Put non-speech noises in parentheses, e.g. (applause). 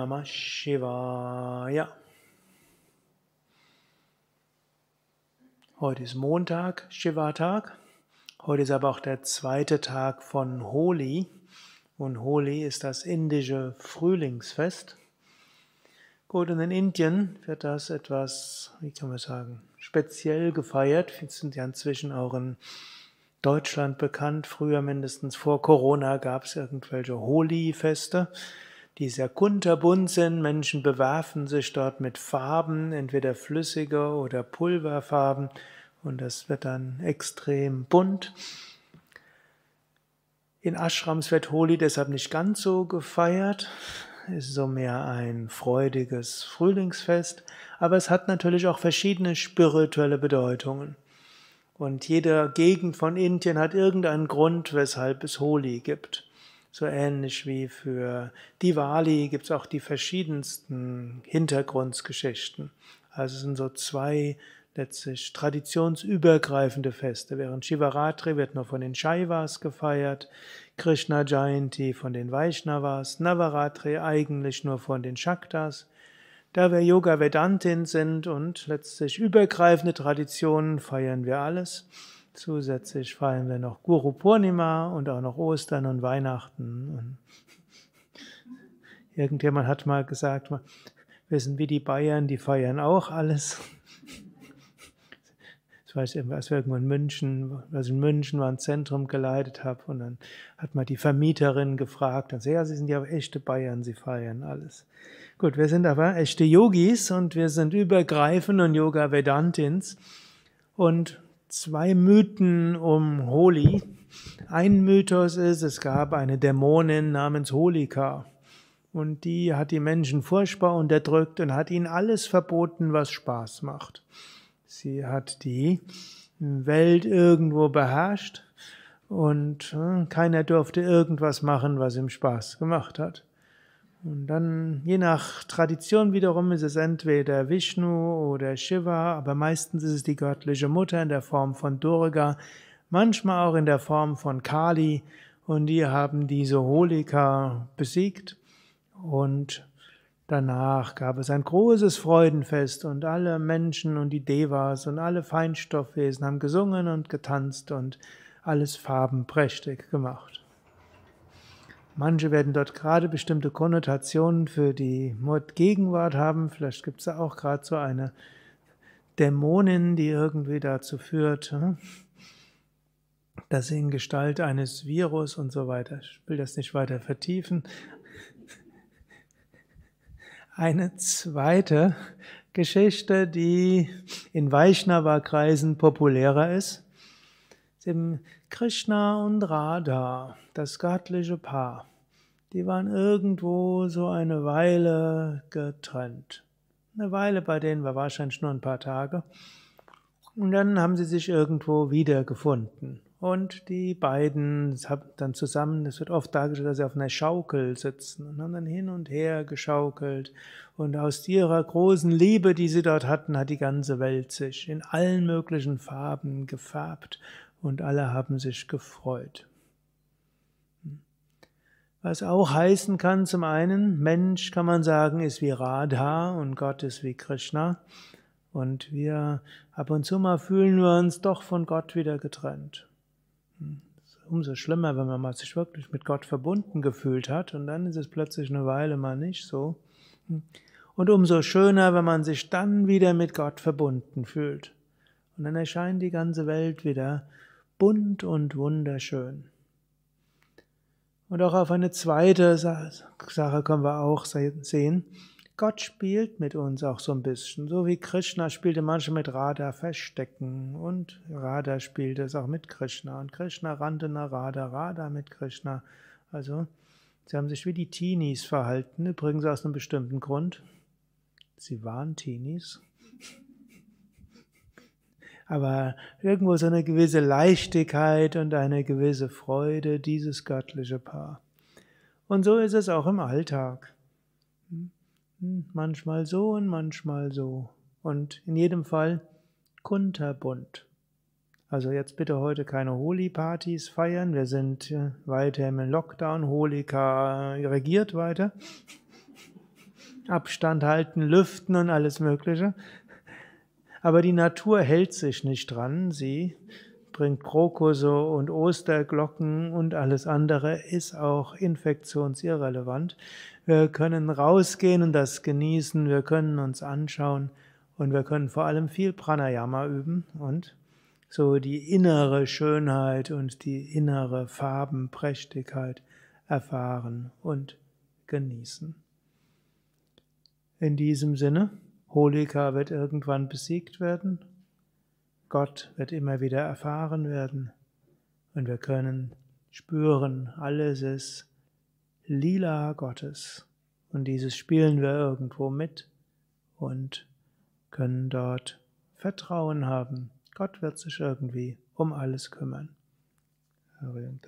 Namah Shivaya. Heute ist Montag, Shiva-Tag. Heute ist aber auch der zweite Tag von Holi. Und Holi ist das indische Frühlingsfest. Gut, und in Indien wird das etwas, wie kann man sagen, speziell gefeiert. Wir sind ja inzwischen auch in Deutschland bekannt. Früher mindestens vor Corona gab es irgendwelche Holi-Feste die sehr kunterbunt sind. Menschen bewerfen sich dort mit Farben, entweder flüssige oder Pulverfarben, und das wird dann extrem bunt. In Ashrams wird Holi deshalb nicht ganz so gefeiert. Es ist so mehr ein freudiges Frühlingsfest, aber es hat natürlich auch verschiedene spirituelle Bedeutungen. Und jede Gegend von Indien hat irgendeinen Grund, weshalb es Holi gibt. So ähnlich wie für Diwali gibt es auch die verschiedensten Hintergrundgeschichten. Also es sind so zwei letztlich traditionsübergreifende Feste. Während Shivaratri wird nur von den Shaivas gefeiert, Krishna Jayanti von den Vaishnavas, Navaratri eigentlich nur von den Shaktas. Da wir Yoga Vedantin sind und letztlich übergreifende Traditionen feiern wir alles. Zusätzlich feiern wir noch Guru Purnima und auch noch Ostern und Weihnachten. Und (laughs) irgendjemand hat mal gesagt, wir sind wie die Bayern, die feiern auch alles. (laughs) Ich weiß, als wir irgendwo in München, was in München war, ein Zentrum geleitet habe und dann hat mal die Vermieterin gefragt, und sie, ja, sie sind ja echte Bayern, sie feiern alles. Gut, wir sind aber echte Yogis und wir sind übergreifend und Yoga Vedantins und zwei Mythen um Holi. Ein Mythos ist, es gab eine Dämonin namens Holika. Und die hat die Menschen furchtbar unterdrückt und hat ihnen alles verboten, was Spaß macht. Sie hat die Welt irgendwo beherrscht und äh, keiner durfte irgendwas machen, was ihm Spaß gemacht hat. Und dann, je nach Tradition wiederum, ist es entweder Vishnu oder Shiva, aber meistens ist es die göttliche Mutter in der Form von Durga, manchmal auch in der Form von Kali. Und die haben diese Holika besiegt. Und danach gab es ein großes Freudenfest und alle Menschen und die Devas und alle Feinstoffwesen haben gesungen und getanzt und alles farbenprächtig gemacht. Manche werden dort gerade bestimmte Konnotationen für die Gegenwart haben. Vielleicht gibt es da auch gerade so eine Dämonin, die irgendwie dazu führt, hm, dass sie in Gestalt eines Virus und so weiter. Ich will das nicht weiter vertiefen. Eine zweite Geschichte, die in Vaishnava-Kreisen populärer ist, sind Krishna und Radha, das göttliche Paar. Die waren irgendwo so eine Weile getrennt. Eine Weile bei denen war wahrscheinlich nur ein paar Tage. Und dann haben sie sich irgendwo wiedergefunden. Und die beiden haben dann zusammen, es wird oft dargestellt, dass sie auf einer Schaukel sitzen und haben dann hin und her geschaukelt. Und aus ihrer großen Liebe, die sie dort hatten, hat die ganze Welt sich in allen möglichen Farben gefärbt und alle haben sich gefreut. Was auch heißen kann, zum einen, Mensch kann man sagen, ist wie Radha und Gott ist wie Krishna. Und wir ab und zu mal fühlen wir uns doch von Gott wieder getrennt. Umso schlimmer, wenn man sich wirklich mit Gott verbunden gefühlt hat und dann ist es plötzlich eine Weile mal nicht so. Und umso schöner, wenn man sich dann wieder mit Gott verbunden fühlt. Und dann erscheint die ganze Welt wieder bunt und wunderschön. Und auch auf eine zweite Sache können wir auch sehen. Gott spielt mit uns auch so ein bisschen. So wie Krishna spielte manchmal mit Radha Verstecken und Radha spielte es auch mit Krishna. Und Krishna rannte nach Radha, Radha mit Krishna. Also, sie haben sich wie die Teenies verhalten, übrigens aus einem bestimmten Grund. Sie waren Teenies aber irgendwo so eine gewisse Leichtigkeit und eine gewisse Freude, dieses göttliche Paar. Und so ist es auch im Alltag. Hm, manchmal so und manchmal so. Und in jedem Fall kunterbunt. Also jetzt bitte heute keine Holi-Partys feiern. Wir sind weiter im Lockdown. Holika regiert weiter. Abstand halten, lüften und alles Mögliche. Aber die Natur hält sich nicht dran. Sie bringt Krokusse und Osterglocken und alles andere ist auch infektionsirrelevant. Wir können rausgehen und das genießen, wir können uns anschauen und wir können vor allem viel Pranayama üben und so die innere Schönheit und die innere Farbenprächtigkeit erfahren und genießen. In diesem Sinne, Holika wird irgendwann besiegt werden, Gott wird immer wieder erfahren werden und wir können spüren, alles ist Lila Gottes und dieses spielen wir irgendwo mit und können dort Vertrauen haben. Gott wird sich irgendwie um alles kümmern. Harium.